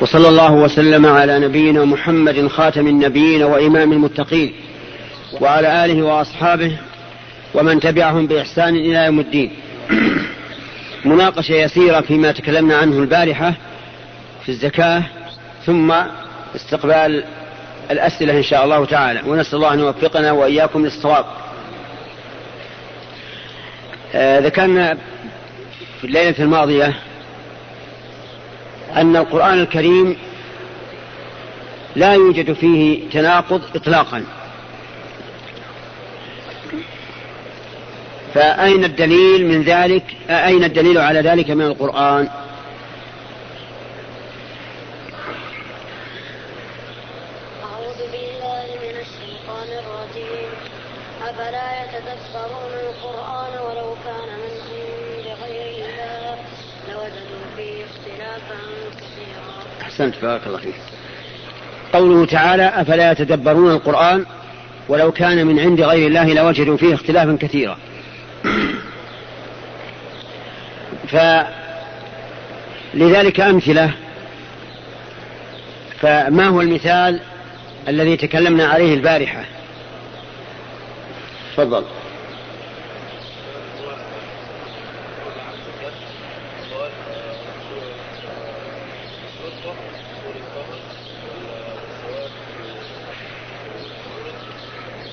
وصلى الله وسلم على نبينا محمد خاتم النبيين وإمام المتقين وعلى آله وأصحابه ومن تبعهم بإحسان إلى يوم الدين. مناقشة يسيرة فيما تكلمنا عنه البارحة في الزكاة ثم استقبال الأسئلة إن شاء الله تعالى. ونسأل الله أن يوفقنا وإياكم للصواب. آه ذكرنا في الليلة الماضية أن القرآن الكريم لا يوجد فيه تناقض إطلاقا. فأين الدليل من ذلك؟ أين الدليل على ذلك من القرآن أعوذ بالله من الشيطان الرجيم أفلا يتدبرون القرآن ولو كان من عند غير الله لوجدوا فيه اختلافا كثيرا أحسنت بارك الله فيك. قوله تعالى أفلا يتدبرون القرآن؟ ولو كان من عند غير الله لوجدوا فيه اختلافا كثيرا. فلذلك أمثلة. فما هو المثال الذي تكلمنا عليه البارحة؟ تفضل.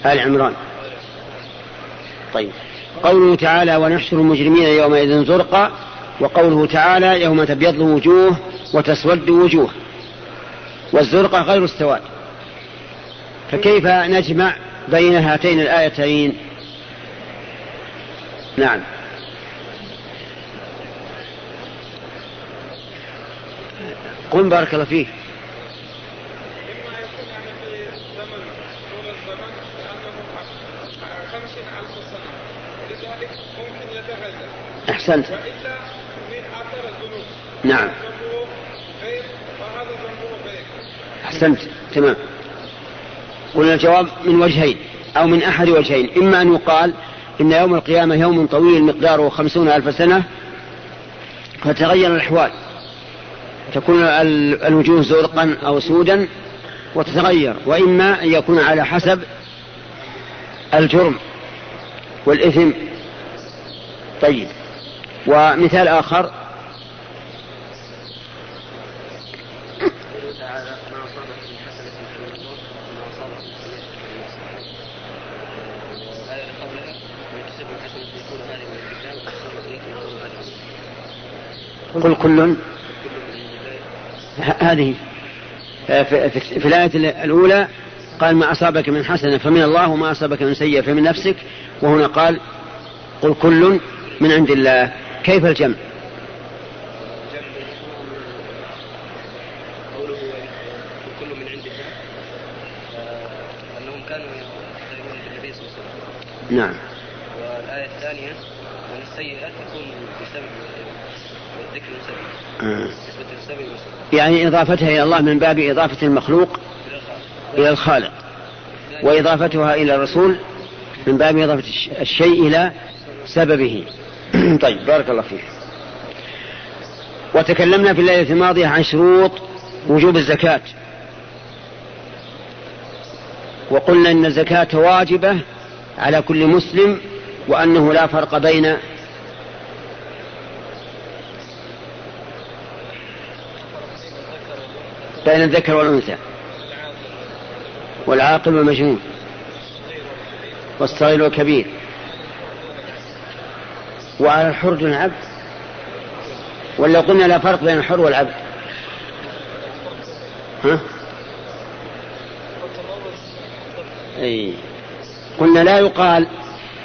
آل عمران. طيب. قوله تعالى ونحشر المجرمين يومئذ زرقا وقوله تعالى يوم تبيض وجوه وتسود وجوه والزرقة غير السواد. فكيف نجمع بين هاتين الآيتين؟ نعم. قم بارك الله فيك. أحسنت. نعم. أحسنت. تمام. قلنا الجواب من وجهين أو من أحد وجهين. إما أن يقال إن يوم القيامة يوم طويل مقداره خمسون ألف سنة فتغير الأحوال. تكون الوجوه زرقا أو سودا وتتغير. وإما أن يكون على حسب الجرم والإثم. طيب. ومثال آخر. قل كل. هذه. في الآية الأولى قال ما أصابك من حسنة فمن الله وما أصابك من سيئة فمن نفسك. وهنا قال قل كل من عند الله. كيف الجمع؟ كل من عند الله أنهم كانوا يقتربون بالنبي صلى الله عليه وسلم نعم. والآية الثانية أن السيئات تكون بسبب الذكر المسبب. آه. نسبة المسبب يعني إضافتها إلى الله من باب إضافة المخلوق إلى الخالق وإضافتها إلى الرسول من باب إضافة الش- الشيء إلى سببه. طيب بارك الله فيك. وتكلمنا في الليلة الماضية عن شروط وجوب الزكاة. وقلنا إن الزكاة واجبة على كل مسلم وأنه لا فرق بين بين الذكر والأنثى والعاقل والمجنون والصغير والكبير. وعلى الحر دون العبد؟ ولا قلنا لا فرق بين الحر والعبد؟ ها؟ أي. قلنا لا يقال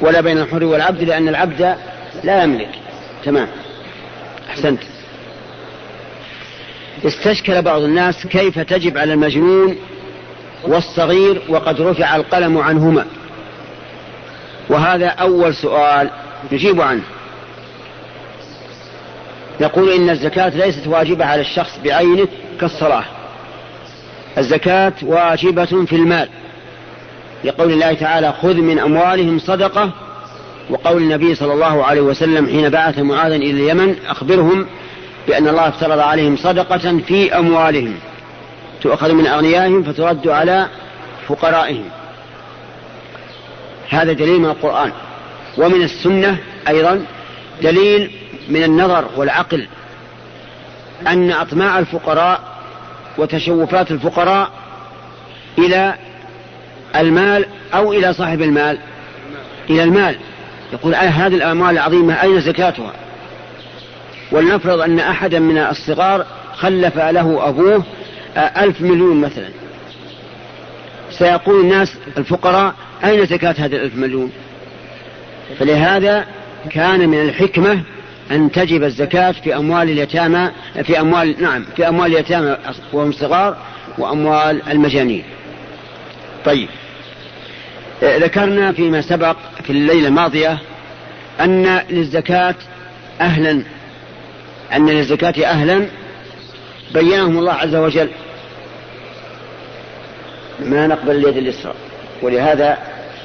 ولا بين الحر والعبد لأن العبد لا يملك. تمام. أحسنت. استشكل بعض الناس كيف تجب على المجنون والصغير وقد رفع القلم عنهما. وهذا أول سؤال نجيب عنه. يقول إن الزكاة ليست واجبة على الشخص بعينه كالصلاة. الزكاة واجبة في المال. لقول الله تعالى خذ من أموالهم صدقة. وقول النبي صلى الله عليه وسلم حين بعث معاذا إلى اليمن أخبرهم بأن الله افترض عليهم صدقة في أموالهم. تؤخذ من أغنيائهم فترد على فقرائهم. هذا دليل من القرآن. ومن السنة أيضا دليل من النظر والعقل أن أطماع الفقراء وتشوفات الفقراء إلى المال أو إلى صاحب المال إلى المال. يقول هذه الأموال العظيمة أين زكاتها؟ ولنفرض أن أحدا من الصغار خلف له أبوه ألف مليون مثلا. سيقول الناس الفقراء أين زكاة هذه الألف مليون؟ فلهذا كان من الحكمة أن تجب الزكاة في أموال اليتامى في أموال نعم في أموال اليتامى وهم صغار وأموال المجانين. طيب. ذكرنا فيما سبق في الليلة الماضية أن للزكاة أهلا أن للزكاة أهلا بينهم الله عز وجل. ما نقبل اليد اليسرى ولهذا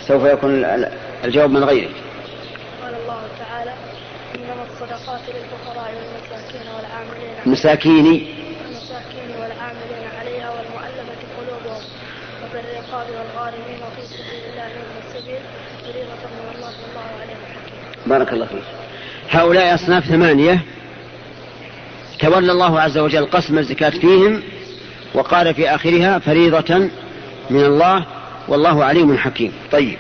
سوف يكون الجواب من غيرك قال الله تعالى إنما الصدقات للفقراء والمساكين والعاملين مساكين المساكين والعاملين عليها والمؤلفة قلوبهم. وفي الرقاب والغارمين وفي سبيل الله وابن السبيل. فريضة من الله والله عليم حكيم. بارك الله فيك. هؤلاء أصناف ثمانية. تولى الله عز وجل قسم الزكاة فيهم وقال في آخرها فريضة من الله والله عليم حكيم. طيب.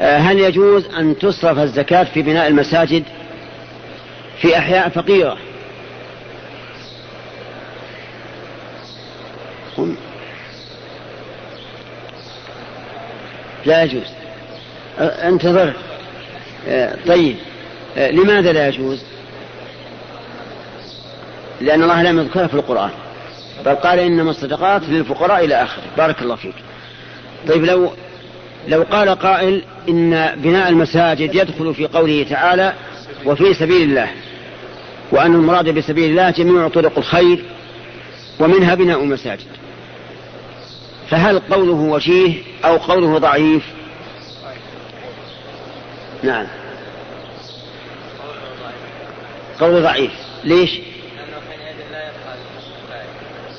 آه، هل يجوز أن تصرف الزكاة في بناء المساجد؟ في أحياء فقيرة. لا يجوز. آه، انتظر. آه، طيب. لماذا لا يجوز؟ لأن الله لم يذكرها في القرآن. بل قال إنما الصدقات للفقراء إلى آخره. بارك الله فيك. طيب لو لو قال قائل إن بناء المساجد يدخل في قوله تعالى وفي سبيل الله. وأن المراد بسبيل الله جميع طرق الخير ومنها بناء المساجد فهل قوله وجيه أو قوله ضعيف؟ نعم. قوله ضعيف. ليش؟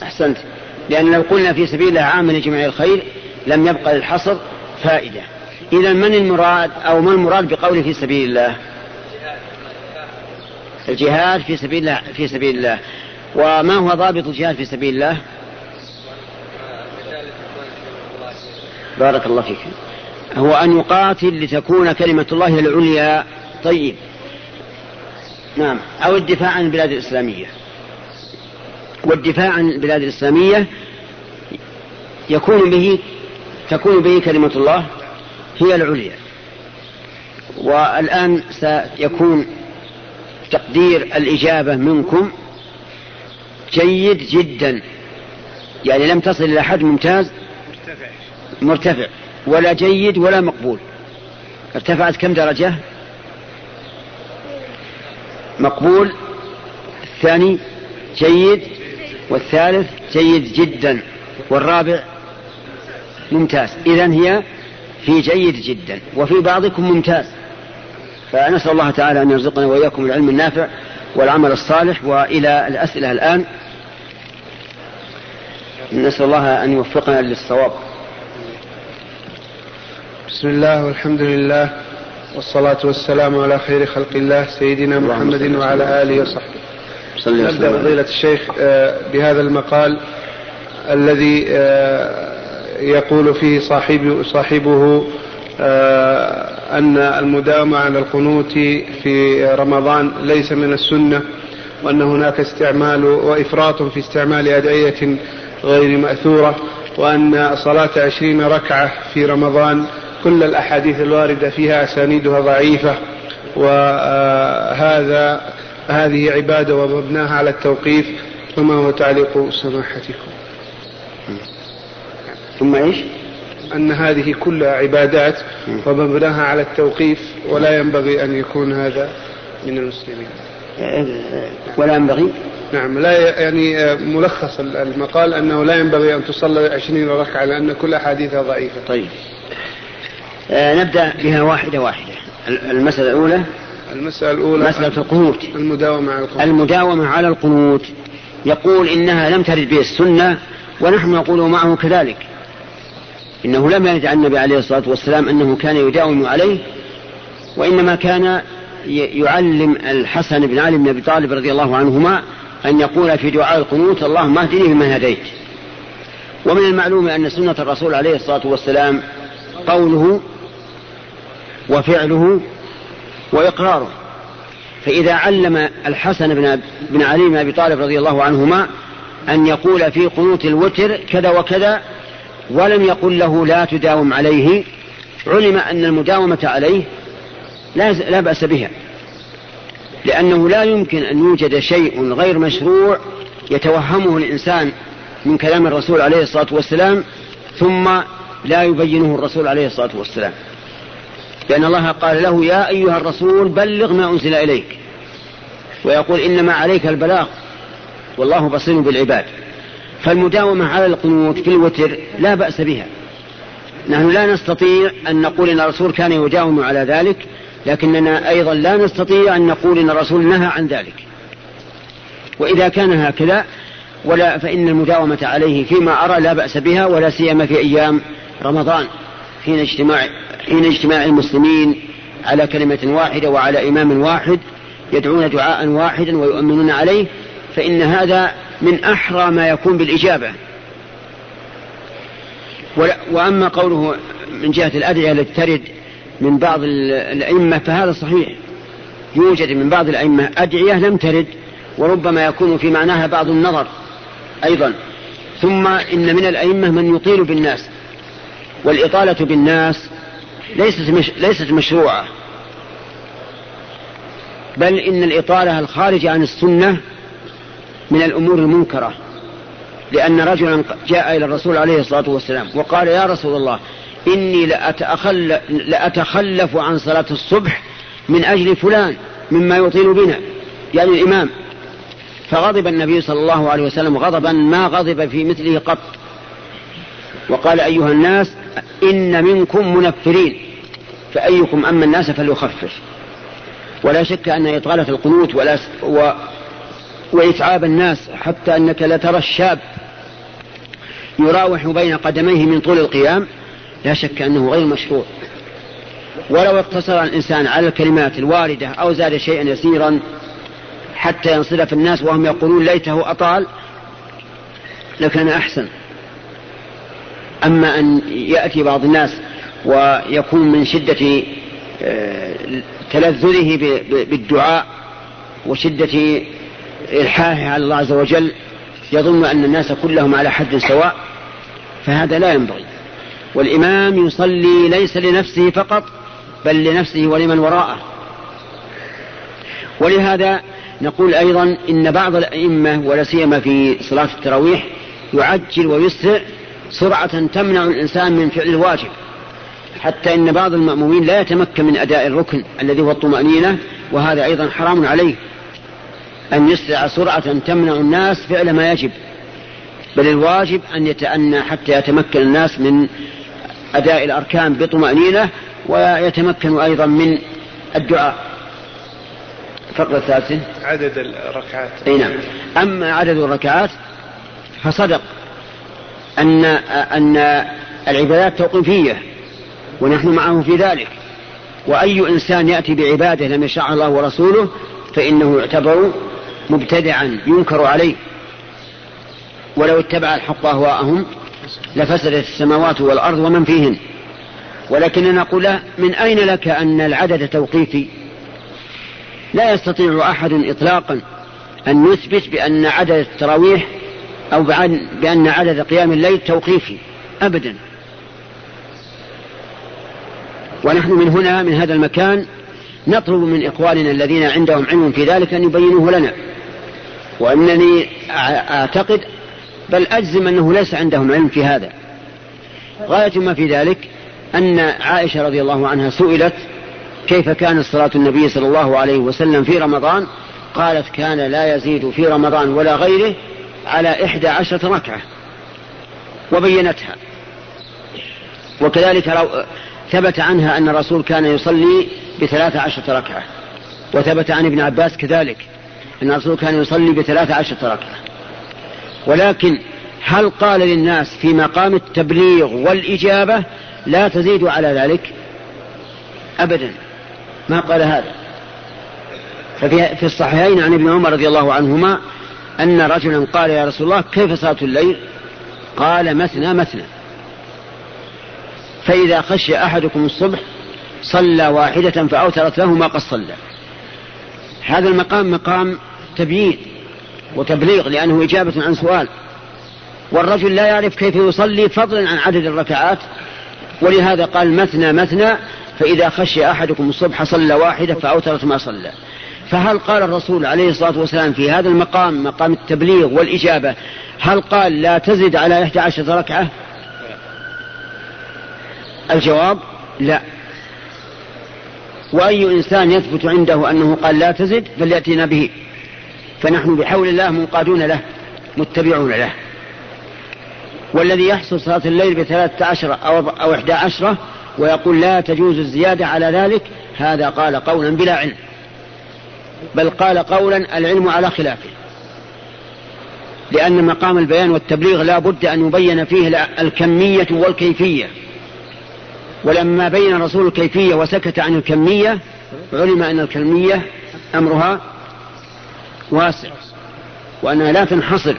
أحسنت. لأن لو قلنا في سبيل الله عام لجميع الخير لم يبقى للحصر فائدة. إذا من المراد أو ما المراد بقوله في سبيل الله؟ الجهاد في سبيل الله في سبيل الله. وما هو ضابط الجهاد في سبيل الله؟ بارك الله فيك. هو أن يقاتل لتكون كلمة الله العليا طيب. نعم. أو الدفاع عن البلاد الإسلامية. والدفاع عن البلاد الإسلامية يكون به تكون به كلمة الله هي العليا. والآن سيكون تقدير الإجابة منكم جيد جدا. يعني لم تصل إلى حد ممتاز؟ مرتفع. ولا جيد ولا مقبول. ارتفعت كم درجة؟ مقبول. الثاني جيد. والثالث جيد جدا. والرابع ممتاز. إذا هي في جيد جدا. وفي بعضكم ممتاز. فنسأل الله تعالى أن يرزقنا وإياكم العلم النافع والعمل الصالح. وإلى الأسئلة الآن نسأل الله أن يوفقنا للصواب. بسم الله والحمد لله والصلاة والسلام على خير خلق الله سيدنا محمد وعلى آله وصحبه. نبدأ فضيلة الشيخ آه، بهذا المقال الذي آه، يقول فيه صاحب صاحبه آه، أن المداومة على القنوت في رمضان ليس من السنة وأن هناك استعمال وإفراط في استعمال أدعية غير مأثورة وأن صلاة عشرين ركعة في رمضان كل الأحاديث الواردة فيها أسانيدها ضعيفة وهذا هذه عبادة ومبناها على التوقيف فما هو تعليق سماحتكم ثم إيش؟ أن هذه كلها عبادات ومبناها على التوقيف ولا ينبغي أن يكون هذا من المسلمين. ولا ينبغي؟ نعم لا يعني ملخص المقال أنه لا ينبغي أن تصلى عشرين ركعة لأن كل أحاديثها ضعيفة. طيب. آه نبدأ بها واحدة واحدة. المسألة الأولى؟ المسألة الأولى مسألة القنوت. المداومة على القنوت. المداومة على القنوت. يقول إنها لم ترد به السنة ونحن نقول معه كذلك. إنه لم يرد عن النبي عليه الصلاة والسلام أنه كان يداوم عليه وإنما كان يعلم الحسن بن علي بن أبي طالب رضي الله عنهما أن يقول في دعاء القنوت اللهم اهدني بمن هديت. ومن المعلوم أن سنة الرسول عليه الصلاة والسلام قوله وفعله وإقراره. فإذا علم الحسن بن, بن علي بن أبي طالب رضي الله عنهما أن يقول في قنوت الوتر كذا وكذا ولم يقل له لا تداوم عليه علم أن المداومة عليه لا, لا بأس بها. لأنه لا يمكن أن يوجد شيء غير مشروع يتوهمه الإنسان من كلام الرسول عليه الصلاة والسلام ثم لا يبينه الرسول عليه الصلاة والسلام. لأن الله قال له يا أيها الرسول بلغ ما أنزل إليك. ويقول إنما عليك البلاغ. والله بصير بالعباد. فالمداومة على القنوت في الوتر لا بأس بها. نحن لا نستطيع أن نقول إن الرسول كان يداوم على ذلك لكننا أيضا لا نستطيع أن نقول إن الرسول نهى عن ذلك. وإذا كان هكذا ولا فإن المداومة عليه فيما أرى لا بأس بها ولا سيما في أيام رمضان حين اجتماع حين اجتماع المسلمين على كلمة واحدة وعلى إمام واحد يدعون دعاء واحدا ويؤمنون عليه فإن هذا من أحرى ما يكون بالإجابة. وأما قوله من جهة الأدعية التي ترد من بعض الأئمة فهذا صحيح. يوجد من بعض الأئمة أدعية لم ترد وربما يكون في معناها بعض النظر أيضا. ثم إن من الأئمة من يطيل بالناس والإطالة بالناس ليست مش ليست مشروعة. بل إن الإطالة الخارجة عن السنة من الأمور المنكرة لأن رجلا جاء إلى الرسول عليه الصلاة والسلام وقال يا رسول الله إني لأتخلف, لأتخلف عن صلاة الصبح من أجل فلان مما يطيل بنا. يعني الإمام. فغضب النبي صلى الله عليه وسلم غضبا ما غضب في مثله قط. وقال أيها الناس إن منكم منفرين فأيكم أما الناس فليخفف. ولا شك أن إطالة القنوت ولا وإتعاب الناس حتى أنك لترى الشاب يراوح بين قدميه من طول القيام لا شك أنه غير مشروع. ولو اقتصر الإنسان على الكلمات الواردة أو زاد شيئا يسيرا حتى ينصرف الناس وهم يقولون ليته أطال لكان أحسن. أما أن يأتي بعض الناس ويكون من شدة آه، تلذذه بالدعاء وشدة إلحاحه على الله عز وجل يظن أن الناس كلهم على حد سواء فهذا لا ينبغي. والإمام يصلي ليس لنفسه فقط بل لنفسه ولمن وراءه. ولهذا نقول أيضا إن بعض الأئمة ولا سيما في صلاة التراويح يعجل ويسرع سرعة تمنع الإنسان من فعل الواجب حتى إن بعض المأمومين لا يتمكن من أداء الركن الذي هو الطمأنينة وهذا أيضا حرام عليه. أن يسرع سرعة تمنع الناس فعل ما يجب بل الواجب أن يتأنى حتى يتمكن الناس من أداء الأركان بطمأنينة ويتمكن أيضا من الدعاء. الفقرة الثالثة. عدد الركعات. أي نعم. أما عدد الركعات فصدق أن أن العبادات توقيفية ونحن معه في ذلك. وأي إنسان يأتي بعبادة لم يشرعها الله ورسوله فإنه يعتبر مبتدعا ينكر عليه. ولو اتبع الحق أهواءهم لفسدت السماوات والأرض ومن فيهن. ولكننا نقول من أين لك أن العدد توقيفي؟ لا يستطيع أحد إطلاقا أن يثبت بأن عدد التراويح أو بأن عدد قيام الليل توقيفي. أبدا. ونحن من هنا من هذا المكان نطلب من إخواننا الذين عندهم علم في ذلك أن يبينوه لنا. وأنني أعتقد بل أجزم أنه ليس عندهم علم في هذا. غاية ما في ذلك أن عائشة رضي الله عنها سئلت كيف كانت صلاة النبي صلى الله عليه وسلم في رمضان؟ قالت كان لا يزيد في رمضان ولا غيره على إحدى عشرة ركعة. وبينتها. وكذلك ثبت عنها أن الرسول كان يصلي بثلاث عشرة ركعة. وثبت عن ابن عباس كذلك. أن الرسول كان يصلي بثلاث عشرة ركعة. ولكن هل قال للناس في مقام التبليغ والإجابة لا تزيدوا على ذلك؟ أبدا. ما قال هذا؟ ففي في الصحيحين عن ابن عمر رضي الله عنهما أن رجلا قال يا رسول الله كيف صلاة الليل؟ قال مثنى مثنى. فإذا خشي أحدكم الصبح صلى واحدة فأوترت له ما قد صلى. هذا المقام مقام تبيين وتبليغ لأنه إجابة عن سؤال. والرجل لا يعرف كيف يصلي فضلا عن عدد الركعات. ولهذا قال مثنى مثنى فإذا خشي أحدكم الصبح صلى واحدة فأوترت ما صلى. فهل قال الرسول عليه الصلاة والسلام في هذا المقام مقام التبليغ والإجابة هل قال لا تزد على إحدى عشرة ركعة؟ الجواب لا. وأي إنسان يثبت عنده أنه قال لا تزد فليأتينا به. فنحن بحول الله منقادون له متبعون له. والذي يحصل صلاة الليل بثلاثة عشرة أو, أو إحدى عشرة ويقول لا تجوز الزيادة على ذلك هذا قال قولا بلا علم. بل قال قولا العلم على خلافه. لأن مقام البيان والتبليغ لا بد أن يبين فيه الكمية والكيفية. ولما بين الرسول الكيفية وسكت عن الكمية علم أن الكمية أمرها واسع. وأنها لا تنحصر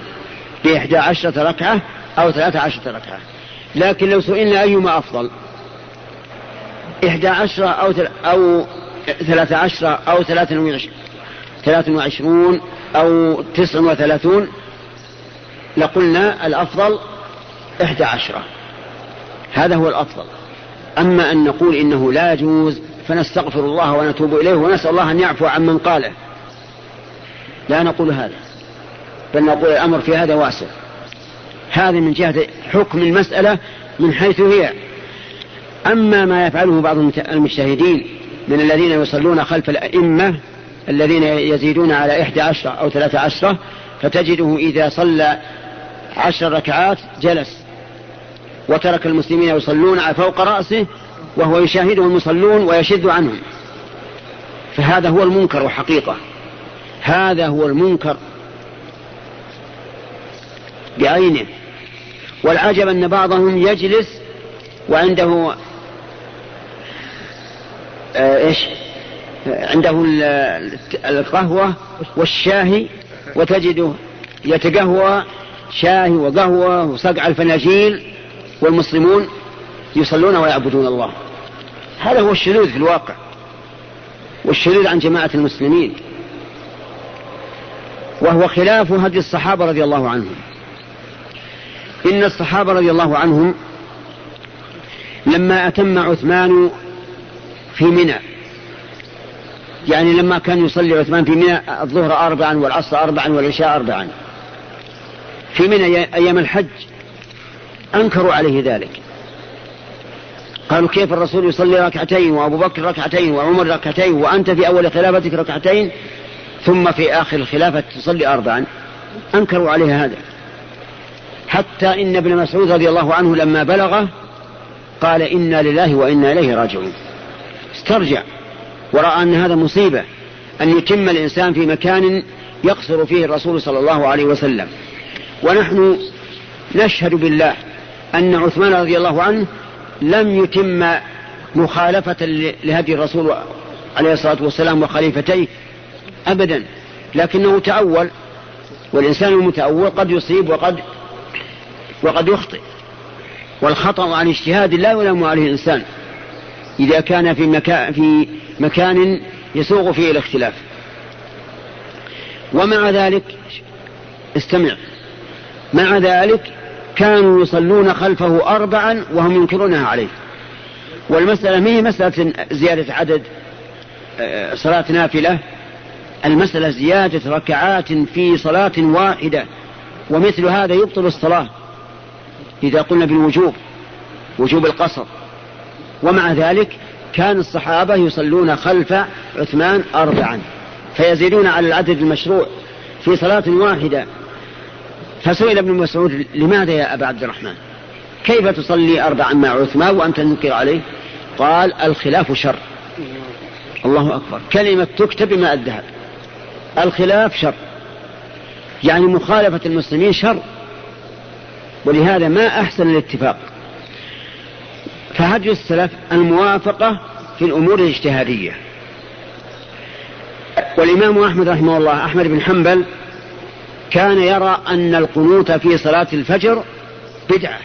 بإحدى عشرة ركعة أو ثلاثة عشرة ركعة. لكن لو سئلنا أيما أفضل؟ إحدى عشرة أو أو ثلاثة عشرة أو ثلاثة وعشرون أو تسع وثلاثون؟ لقلنا الأفضل إحدى عشرة. هذا هو الأفضل. أما أن نقول إنه لا يجوز فنستغفر الله ونتوب إليه ونسأل الله أن يعفو عمن قاله. لا نقول هذا بل نقول الأمر في هذا واسع. هذا من جهة حكم المسألة من حيث هي. أما ما يفعله بعض المجتهدين من الذين يصلون خلف الأئمة الذين يزيدون على إحدى عشرة أو ثلاثة عشرة فتجده إذا صلى عشر ركعات جلس وترك المسلمين يصلون فوق رأسه وهو يشاهدهم المصلون ويشد عنهم. فهذا هو المنكر وحقيقة هذا هو المنكر بعينه. والعجب أن بعضهم يجلس وعنده آه، إيش؟ عنده القهوة والشاهي وتجده يتقهوى شاهي وقهوة وصقع الفناجيل والمسلمون يصلون ويعبدون الله. هذا هو الشذوذ في الواقع والشذوذ عن جماعة المسلمين. وهو خلاف هدي الصحابة رضي الله عنهم. إن الصحابة رضي الله عنهم لما أتم عثمان في منى يعني لما كان يصلي عثمان في منى الظهر أربعا والعصر أربعا والعشاء أربعا. في منى أيام الحج أنكروا عليه ذلك. قالوا كيف الرسول يصلي ركعتين وأبو بكر ركعتين وعمر ركعتين وأنت في أول خلافتك ركعتين؟ ثم في آخر الخلافة تصلي أربعا. أنكروا عليه هذا. حتى إن ابن مسعود رضي الله عنه لما بلغه قال إنا لله وإنا إليه راجعون. استرجع. ورأى أن هذا مصيبة. أن يتم الإنسان في مكان يقصر فيه الرسول صلى الله عليه وسلم. ونحن نشهد بالله أن عثمان رضي الله عنه لم يتم مخالفة لهدي الرسول عليه الصلاة والسلام وخليفتيه أبدا لكنه تأول والإنسان المتأول قد يصيب وقد وقد يخطئ والخطأ عن اجتهاد لا يلام عليه الإنسان إذا كان في مكان, في مكان يسوغ فيه الاختلاف. ومع ذلك استمع مع ذلك كانوا يصلون خلفه أربعا وهم ينكرونها عليه. والمسألة ما هي مسألة زيادة عدد آه، صلاة نافلة؟ المسألة زيادة ركعات في صلاة واحدة ومثل هذا يبطل الصلاة إذا قلنا بالوجوب وجوب القصر. ومع ذلك كان الصحابة يصلون خلف عثمان أربعا فيزيدون على العدد المشروع في صلاة واحدة. فسئل ابن مسعود لماذا يا أبا عبد الرحمن؟ كيف تصلي أربعا مع عثمان وأنت تنكر عليه؟ قال الخلاف شر. الله أكبر. كلمة تكتب بماء الذهب. الخلاف شر. يعني مخالفة المسلمين شر. ولهذا ما أحسن الاتفاق. فهدي السلف الموافقة في الأمور الاجتهادية. والإمام أحمد رحمه الله أحمد بن حنبل كان يرى أن القنوت في صلاة الفجر بدعة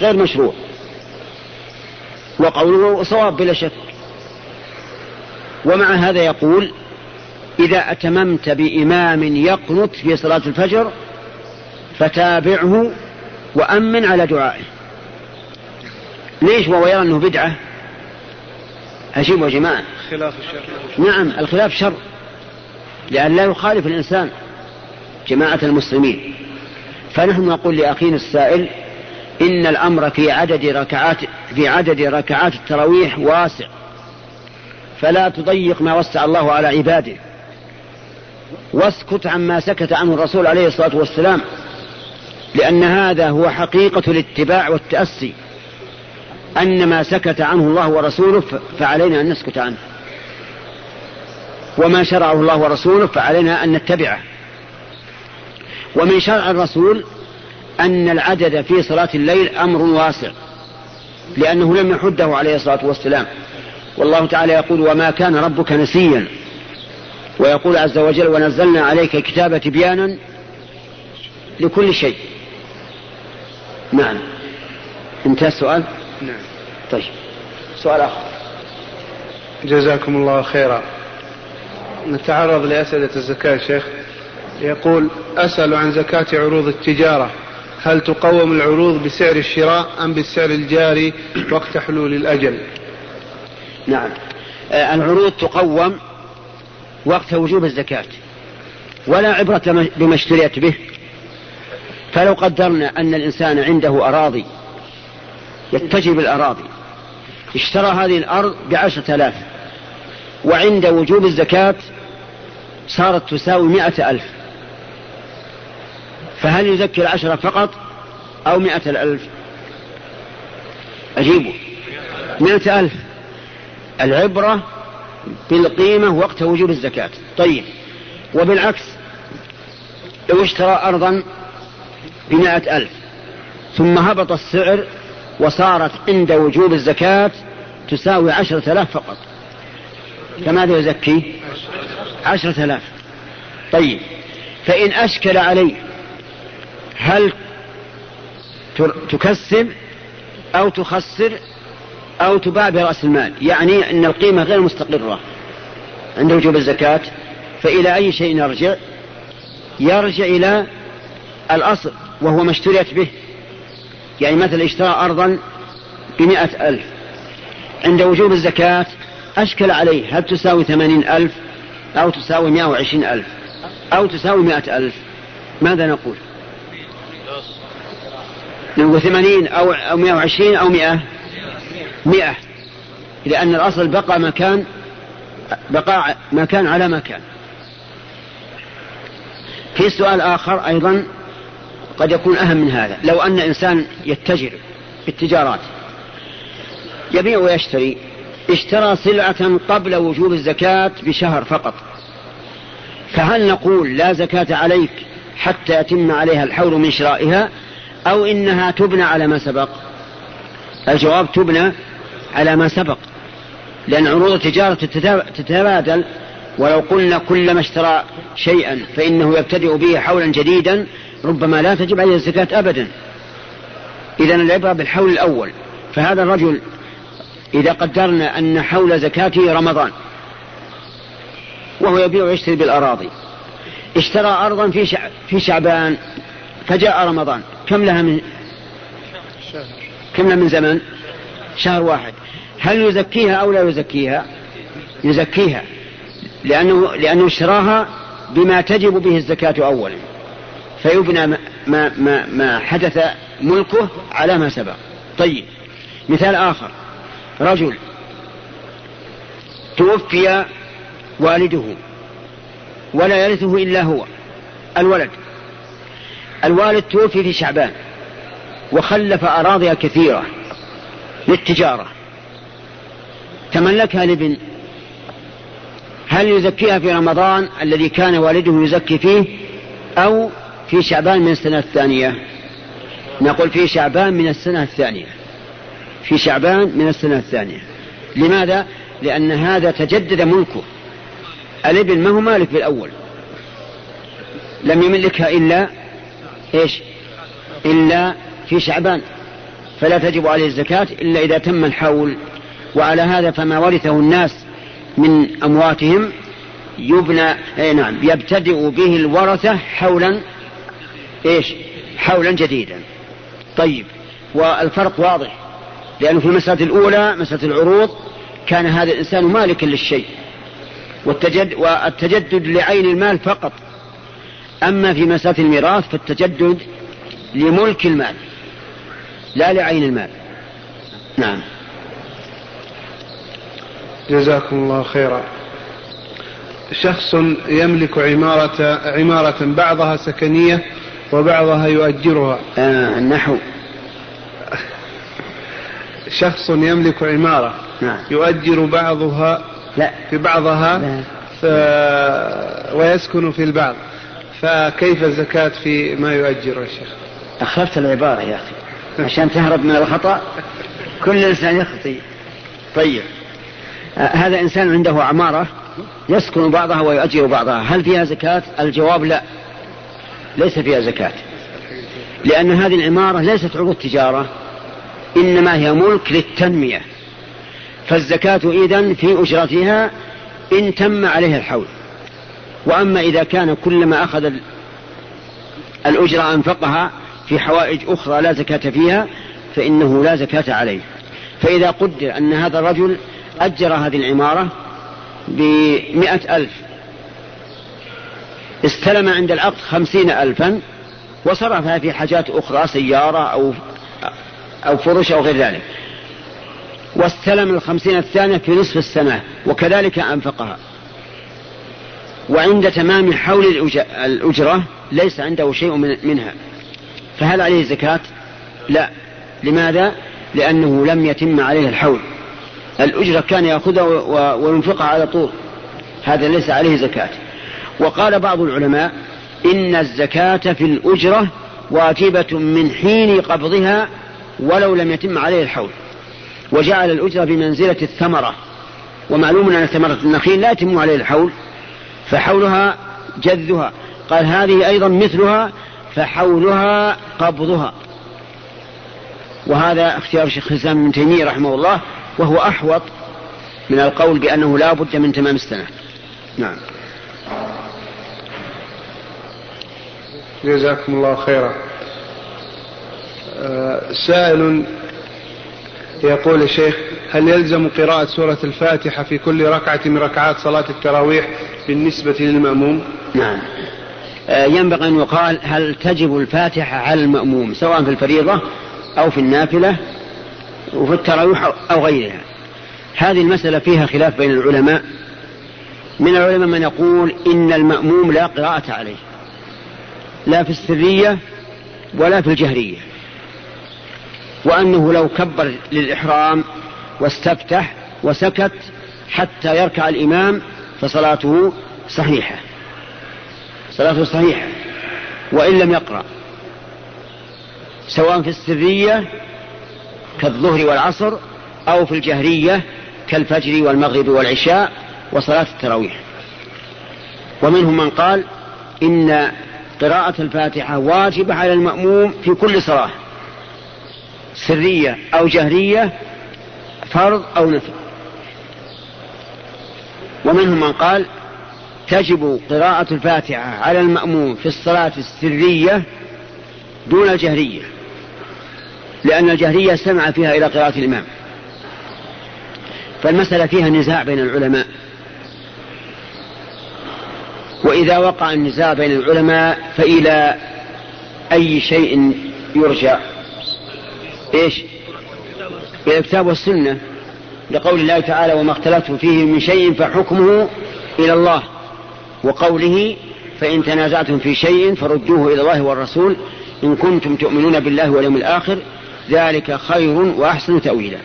غير مشروع. وقوله صواب بلا شك. ومع هذا يقول إذا أتممت بإمام يقنط في صلاة الفجر فتابعه وأمن على دعائه. ليش؟ وهو يرى أنه بدعة. أجيب يا جماعة. خلاف الشر. نعم الخلاف شر. لأن لا يخالف الإنسان جماعة المسلمين. فنحن نقول لأخينا السائل إن الأمر في عدد ركعات في عدد ركعات التراويح واسع. فلا تضيق ما وسع الله على عباده. واسكت عما سكت عنه الرسول عليه الصلاة والسلام لأن هذا هو حقيقة الاتباع والتأسي. أن ما سكت عنه الله ورسوله فعلينا أن نسكت عنه. وما شرعه الله ورسوله فعلينا أن نتبعه. ومن شرع الرسول أن العدد في صلاة الليل أمر واسع لأنه لم يحده عليه الصلاة والسلام. والله تعالى يقول وما كان ربك نسيا. ويقول عز وجل ونزلنا عليك كتاب تبيانا لكل شيء. نعم. انتهى السؤال؟ نعم. طيب. سؤال آخر. جزاكم الله خيرا. نتعرض لأسئلة الزكاة شيخ. يقول أسأل عن زكاة عروض التجارة. هل تقوم العروض بسعر الشراء أم بالسعر الجاري وقت حلول الأجل؟ نعم. آه، العروض تقوم وقت وجوب الزكاة. ولا عبرة بما اشتريت به. فلو قدرنا أن الإنسان عنده أراضي يتجه بالأراضي اشترى هذه الأرض بعشرة آلاف. وعند وجوب الزكاة صارت تساوي مئة ألف. فهل يزكي العشرة فقط أو مئة الألف؟ أجيبه. مئة ألف. العبرة بالقيمة وقت وجوب الزكاة. طيب. وبالعكس لو اشترى أرضا بمائة ألف ثم هبط السعر وصارت عند وجوب الزكاة تساوي عشرة آلاف فقط. فماذا يزكي؟ عشرة آلاف. طيب. فإن أشكل عليه هل تكسب أو تخسر؟ أو تباع برأس المال. يعني أن القيمة غير مستقرة عند وجوب الزكاة فإلى أي شيء يرجع؟ يرجع إلى الأصل وهو ما اشتريت به. يعني مثلا اشترى أرضا بمئة ألف. عند وجوب الزكاة أشكل عليه هل تساوي ثمانين ألف أو تساوي مئة وعشرين ألف أو تساوي مئة ألف؟ ماذا نقول؟ نقول ثمانين أو مئة وعشرين أو مئة. مئة. لأن الأصل بقى مكان بقاء مكان على مكان. في سؤال آخر أيضا قد يكون أهم من هذا. لو أن إنسان يتجر بالتجارات يبيع ويشتري اشترى سلعة قبل وجوب الزكاة بشهر فقط فهل نقول لا زكاة عليك حتى يتم عليها الحول من شرائها أو إنها تبنى على ما سبق؟ الجواب تبنى على ما سبق لأن عروض التجارة تتبادل. ولو قلنا كلما اشترى شيئا فإنه يبتدئ به حولا جديدا ربما لا تجب عليه الزكاة أبدا. إذا العبرة بالحول الأول. فهذا الرجل إذا قدرنا أن حول زكاته رمضان وهو يبيع ويشتري بالأراضي. اشترى أرضا في في شعبان فجاء رمضان. كم لها من كم لها من زمن شهر واحد. هل يزكيها أو لا يزكيها؟ يزكيها. لأنه, لأنه اشتراها بما تجب به الزكاة أولا. فيبنى ما, ما, ما حدث ملكه على ما سبق. طيب مثال آخر. رجل توفي والده ولا يرثه إلا هو الولد. الوالد توفي في شعبان وخلف أراضي كثيرة. للتجارة. تملكها لابن هل يزكيها في رمضان الذي كان والده يزكي فيه أو في شعبان من السنة الثانية؟ نقول في شعبان من السنة الثانية. في شعبان من السنة الثانية. لماذا؟ لأن هذا تجدد ملكه. الابن ما هو مالك بالأول لم يملكها إلا إيش؟ إلا في شعبان. فلا تجب عليه الزكاة إلا إذا تم الحول. وعلى هذا فما ورثه الناس من أمواتهم يبنى أي نعم يبتدئ به الورثة حولا إيش؟ حولا جديدا. طيب والفرق واضح. لأنه في المسألة الأولى مسألة العروض كان هذا الإنسان مالكا للشيء. والتجد والتجدد لعين المال فقط. أما في مسألة الميراث فالتجدد لملك المال. لا لعين المال. نعم. جزاكم الله خيرا. شخص يملك عمارة عمارة بعضها سكنية وبعضها يؤجرها. آه النحو. شخص يملك عمارة نعم. يؤجر بعضها لا. في بعضها لا. ف... ويسكن في البعض. فكيف الزكاة في ما يؤجر يا شيخ أخفت العبارة يا أخي. عشان تهرب من الخطأ كل إنسان يخطي. طيب. آه هذا إنسان عنده عمارة يسكن بعضها ويؤجر بعضها. هل فيها زكاة؟ الجواب لا. ليس فيها زكاة. لأن هذه العمارة ليست عروض تجارة إنما هي ملك للتنمية. فالزكاة إذن في أجرتها إن تم عليها الحول. وأما إذا كان كلما أخذ الأجرة أنفقها في حوائج أخرى لا زكاة فيها فإنه لا زكاة عليه. فإذا قدر أن هذا الرجل أجر هذه العمارة بمئة ألف استلم عند العقد خمسين ألفا وصرفها في حاجات أخرى سيارة أو أو فرش أو غير ذلك. واستلم الخمسين الثانية في نصف السنة وكذلك أنفقها. وعند تمام حول الأجرة ليس عنده شيء منها. فهل عليه زكاة لا. لماذا؟ لأنه لم يتم عليه الحول. الأجرة كان يأخذها وينفقها على طول. هذا ليس عليه زكاة. وقال بعض العلماء إن الزكاة في الأجرة واجبة من حين قبضها ولو لم يتم عليه الحول. وجعل الأجرة بمنزلة الثمرة. ومعلوم أن ثمرة النخيل لا يتم عليه الحول فحولها جذها. قال هذه أيضا مثلها فحولها قبضها. وهذا اختيار شيخ الإسلام ابن تيمية رحمه الله وهو أحوط من القول بأنه لا بد من تمام السنة نعم. جزاكم الله خيرا. آه، سائل يقول الشيخ هل يلزم قراءة سورة الفاتحة في كل ركعة من ركعات صلاة التراويح بالنسبة للمأموم؟ نعم. ينبغي أن يقال هل تجب الفاتحة على المأموم سواء في الفريضة أو في النافلة وفي التراويح أو غيرها. هذه المسألة فيها خلاف بين العلماء. من العلماء من يقول إن المأموم لا قراءة عليه لا في السرية ولا في الجهرية وأنه لو كبر للإحرام واستفتح وسكت حتى يركع الإمام فصلاته صحيحة. صلاته صحيحة وإن لم يقرأ سواء في السرية كالظهر والعصر أو في الجهرية كالفجر والمغرب والعشاء وصلاة التراويح. ومنهم من قال إن قراءة الفاتحة واجبة على المأموم في كل صلاة سرية أو جهرية فرض أو نفل. ومنهم من قال تجب قراءة الفاتحة على المأموم في الصلاة السرية دون الجهرية لأن الجهرية سمع فيها إلى قراءة الإمام. فالمسألة فيها نزاع بين العلماء. وإذا وقع النزاع بين العلماء فإلى أي شيء يرجع؟ إيش؟ إلى الكتاب والسنة. لقول الله تعالى وما اختلفتم فيه من شيء فحكمه إلى الله. وقوله فإن تنازعتم في شيء فردوه إلى الله والرسول إن كنتم تؤمنون بالله واليوم الآخر ذلك خير وأحسن تأويلا.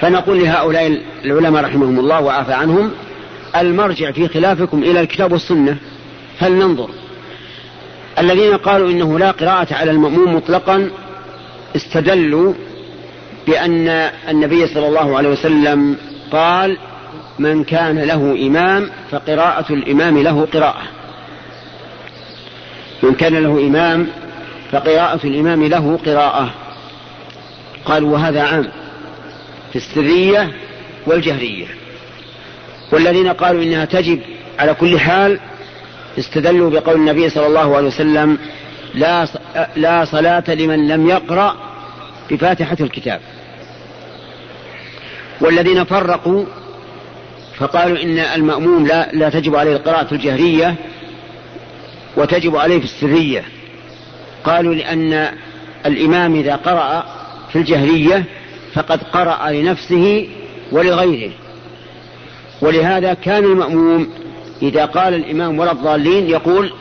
فنقول لهؤلاء العلماء رحمهم الله وعافى عنهم المرجع في خلافكم إلى الكتاب والسنة فلننظر. الذين قالوا إنه لا قراءة على المأموم مطلقا استدلوا بأن النبي صلى الله عليه وسلم قال من كان له إمام فقراءة الإمام له قراءة. من كان له إمام فقراءة الإمام له قراءة. قالوا وهذا عام في السرية والجهرية. والذين قالوا إنها تجب على كل حال استدلوا بقول النبي صلى الله عليه وسلم لا لا صلاة لمن لم يقرأ بفاتحة الكتاب. والذين فرقوا فقالوا إن المأموم لا, لا تجب عليه القراءة الجهرية وتجب عليه في السرية. قالوا لأن الإمام إذا قرأ في الجهرية فقد قرأ لنفسه ولغيره. ولهذا كان المأموم إذا قال الإمام ولا الضالين يقول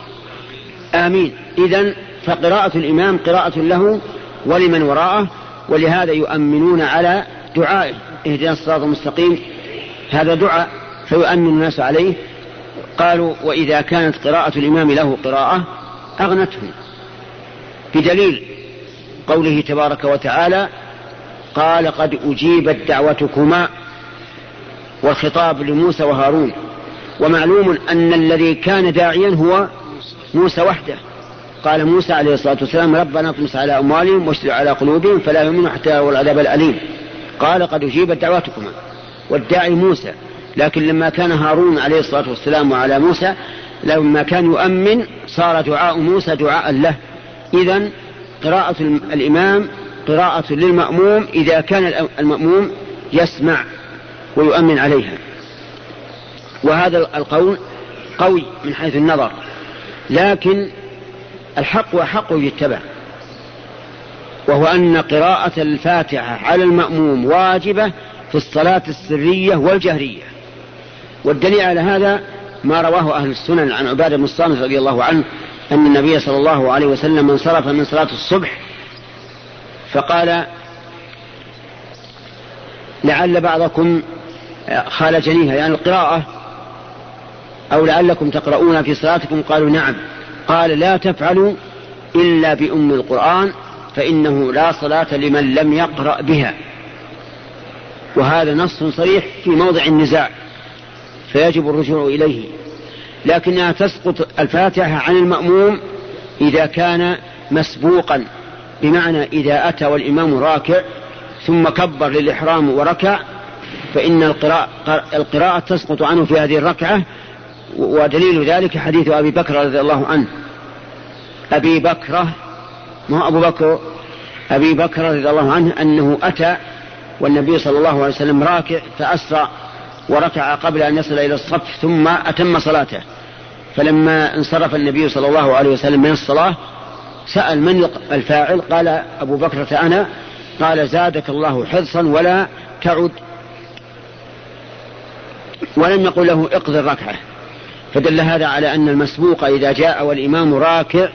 آمين. إذا فقراءة الإمام قراءة له ولمن وراءه ولهذا يؤمنون على دعائه. اهدنا الصراط المستقيم. هذا دعاء فيؤمن الناس عليه. قالوا وإذا كانت قراءة الإمام له قراءة أغنتهم بدليل قوله تبارك وتعالى قال قد أجيبت دعوتكما والخطاب لموسى وهارون. ومعلوم أن الذي كان داعيا هو موسى وحده. قال موسى عليه الصلاة والسلام ربنا اطمس على أموالهم واشتد على قلوبهم فلا يؤمنوا حتى يروا العذاب الأليم. قال قد أجيبت دعوتكما. والداعي موسى. لكن لما كان هارون عليه الصلاة والسلام وعلى موسى لما كان يؤمن صار دعاء موسى دعاء له. إذا قراءة الإمام قراءة للمأموم إذا كان المأموم يسمع ويؤمن عليها. وهذا القول قوي من حيث النظر. لكن الحق وحق يتبع. وهو أن قراءة الفاتحة على المأموم واجبة في الصلاة السرية والجهرية. والدليل على هذا ما رواه أهل السنن عن عبادة بن الصامت رضي الله عنه أن النبي صلى الله عليه وسلم انصرف من صلاة الصبح فقال لعل بعضكم خال جنيها يعني القراءة أو لعلكم تقرؤون في صلاتكم قالوا نعم. قال لا تفعلوا إلا بأم القرآن فإنه لا صلاة لمن لم يقرأ بها. وهذا نص صريح في موضع النزاع فيجب الرجوع إليه. لكنها تسقط الفاتحة عن المأموم إذا كان مسبوقا بمعنى إذا أتى والإمام راكع ثم كبر للإحرام وركع فإن القراءة, القراءة تسقط عنه في هذه الركعة ودليل ذلك حديث أبي بكر رضي الله عنه. أبي بكرة ما أبو بكر؟ أبي بكر رضي الله عنه أنه أتى والنبي صلى الله عليه وسلم راكع فأسرع وركع قبل أن يصل إلى الصف ثم أتم صلاته. فلما انصرف النبي صلى الله عليه وسلم من الصلاة سأل من الفاعل؟ قال أبو بكرة أنا. قال زادك الله حرصا ولا تعد. ولم يقل له اقضي الركعة. فدل هذا على أن المسبوق إذا جاء والإمام راكع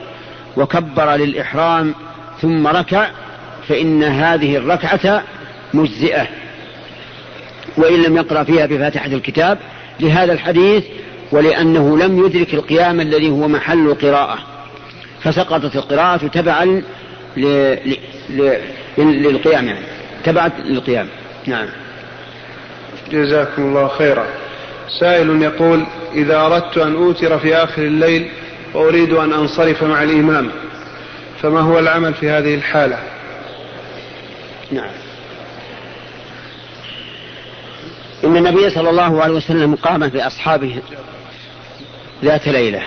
وكبر للإحرام ثم ركع فإن هذه الركعة مجزئة وإن لم يقرأ فيها بفاتحة الكتاب لهذا الحديث ولأنه لم يدرك القيام الذي هو محل القراءة. فسقطت القراءة تبعا للقيام يعني تبعا للقيام. نعم. جزاكم الله خيرا. سائل يقول إذا أردت أن أوتر في آخر الليل وأريد أن أنصرف مع الإمام فما هو العمل في هذه الحالة؟ نعم. إن النبي صلى الله عليه وسلم قام بأصحابه ذات ليلة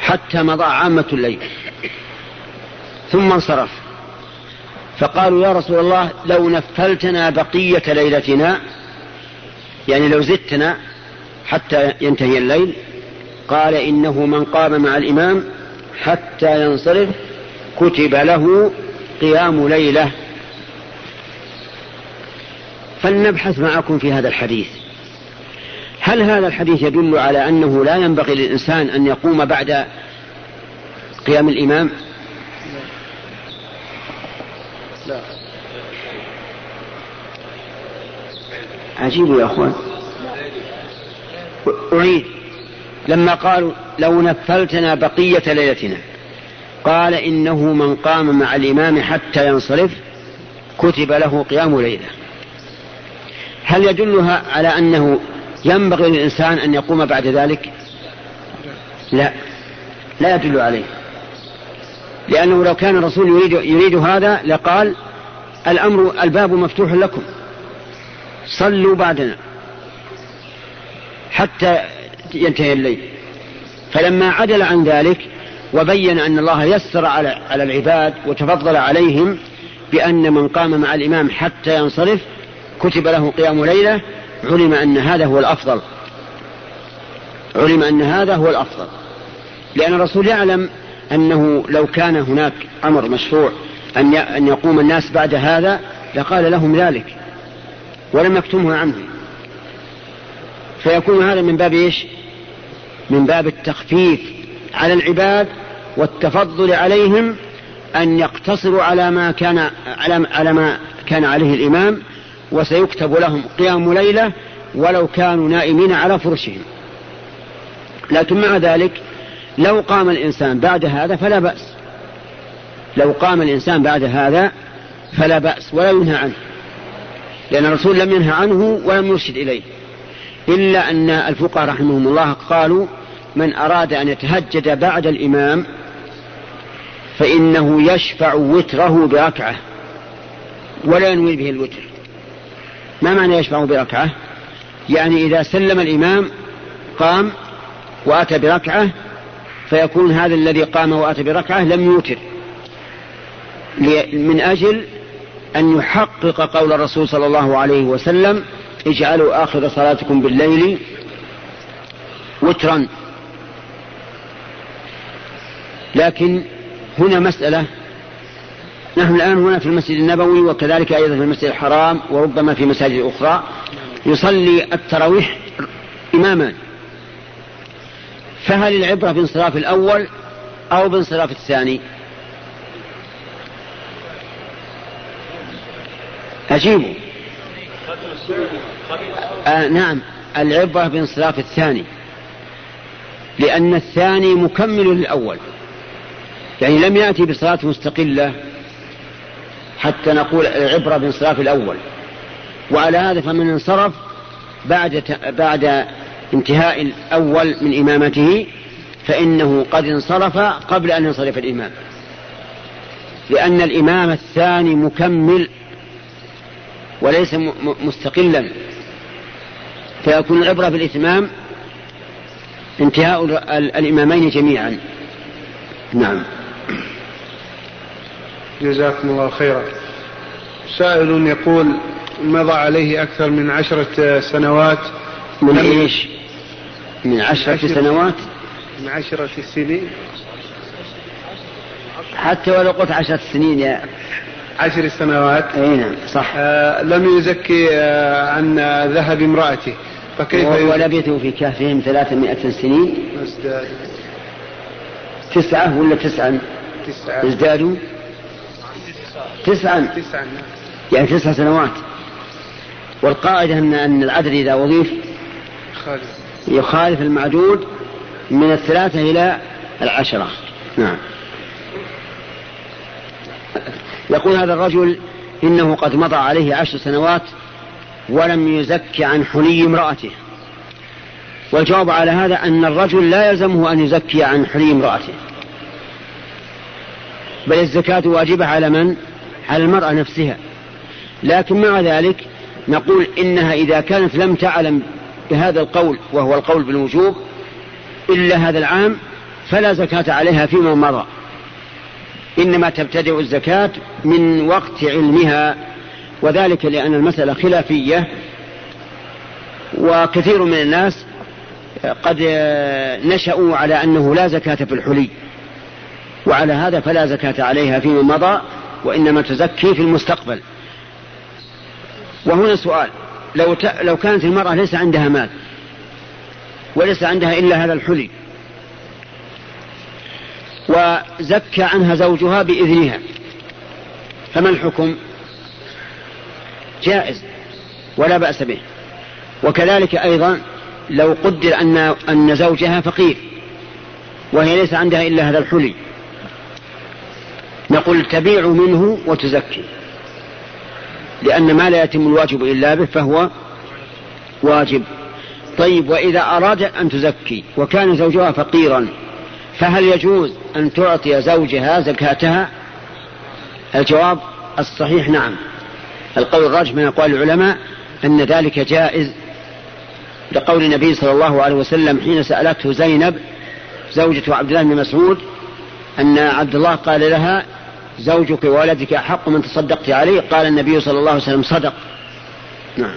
حتى مضى عامة الليل. ثم انصرف. فقالوا يا رسول الله لو نفلتنا بقية ليلتنا يعني لو زدتنا حتى ينتهي الليل قال إنه من قام مع الإمام حتى ينصرف كتب له قيام ليلة. فلنبحث معكم في هذا الحديث. هل هذا الحديث يدل على أنه لا ينبغي للإنسان أن يقوم بعد قيام الإمام؟ لا. عجيب يا أخوان. أعيد. لما قالوا لو نفلتنا بقية ليلتنا قال إنه من قام مع الإمام حتى ينصرف كتب له قيام ليلة. هل يدلها على أنه ينبغي للإنسان أن يقوم بعد ذلك؟ لا. لا يدل عليه. لأنه لو كان الرسول يريد, يريد هذا لقال الأمر الباب مفتوح لكم. صلوا بعدنا. حتى ينتهي الليل. فلما عدل عن ذلك وبين أن الله يسر على على العباد وتفضل عليهم بأن من قام مع الإمام حتى ينصرف كتب له قيام ليلة علم أن هذا هو الأفضل. علم أن هذا هو الأفضل. لأن الرسول يعلم أنه لو كان هناك أمر مشروع أن أن يقوم الناس بعد هذا لقال لهم ذلك ولم يكتمه عنهم. فيكون هذا من باب إيش؟ من باب التخفيف على العباد والتفضل عليهم أن يقتصروا على ما كان على على ما كان عليه الإمام وسيكتب لهم قيام ليلة ولو كانوا نائمين على فرشهم. لكن مع ذلك لو قام الإنسان بعد هذا فلا بأس. لو قام الإنسان بعد هذا فلا بأس ولا ينهى عنه. لأن الرسول لم ينهى عنه ولم يرشد إليه. إلا أن الفقهاء رحمهم الله قالوا من أراد أن يتهجد بعد الإمام فإنه يشفع وتره بركعة ولا ينوي به الوتر. ما معنى يشفع بركعة؟ يعني إذا سلم الإمام قام وأتى بركعة فيكون هذا الذي قام وأتى بركعة لم يوتر. من أجل أن يحقق قول الرسول صلى الله عليه وسلم اجعلوا آخر صلاتكم بالليل وترا. لكن هنا مسألة نحن الآن هنا في المسجد النبوي وكذلك أيضا في المسجد الحرام وربما في مساجد أخرى يصلي التراويح إماما فهل العبرة بانصراف الأول أو بانصراف الثاني؟ أجيبوا. آه نعم. العبرة بانصراف الثاني. لأن الثاني مكمل للأول. يعني لم يأتي بصلاة مستقلة حتى نقول العبرة بانصراف الأول. وعلى هذا فمن انصرف بعد بعد انتهاء الأول من إمامته فإنه قد انصرف قبل أن ينصرف الإمام. لأن الإمام الثاني مكمل وليس مستقلا. فيكون العبرة بالإتمام انتهاء الإمامين جميعا. نعم. جزاكم الله خيرا. سائل يقول مضى عليه أكثر من عشرة سنوات؟ من إيش؟ من عشرة عشر سنوات؟ من عشرة سنين. حتى ولو قلت عشرة سنين يا عشر سنوات. إي نعم صح. آه لم يزكي آه عن ذهب امرأته. فكيف ولبثوا في كهفهم ثلاثمائة سنين. ازداد تسعة ولا تسعا تسعة. ازدادوا؟ تسعا. يعني تسع سنوات. والقاعدة أن أن العدد إذا أضيف يخالف المعدود من الثلاثة إلى العشرة. نعم. يقول هذا الرجل إنه قد مضى عليه عشر سنوات ولم يزك عن حلي امرأته. والجواب على هذا أن الرجل لا يلزمه أن يزكي عن حلي امرأته. بل الزكاة واجبة على من؟ على المرأة نفسها. لكن مع ذلك نقول إنها إذا كانت لم تعلم بهذا القول وهو القول بالوجوب إلا هذا العام فلا زكاة عليها فيما مضى. إنما تبتدئ الزكاة من وقت علمها وذلك لأن المسألة خلافية وكثير من الناس قد نشأوا على أنه لا زكاة في الحلي وعلى هذا فلا زكاة عليها فيما مضى. وإنما تزكي في المستقبل. وهنا سؤال لو ت... لو كانت المرأة ليس عندها مال وليس عندها إلا هذا الحلي وزكى عنها زوجها بإذنها فما الحكم؟ جائز ولا بأس به. وكذلك أيضا لو قدر أن أن زوجها فقير وهي ليس عندها إلا هذا الحلي. نقول تبيع منه وتزكي. لأن ما لا يتم الواجب إلا به فهو واجب. طيب وإذا أرادت أن تزكي وكان زوجها فقيرا فهل يجوز أن تعطي زوجها زكاتها؟ الجواب الصحيح نعم. القول الراجح من أقوال العلماء أن ذلك جائز. لقول النبي صلى الله عليه وسلم حين سألته زينب زوجة عبد الله بن مسعود أن عبد الله قال لها زوجك وولدك أحق من تصدقت عليه؟ قال النبي صلى الله عليه وسلم صدق. نعم.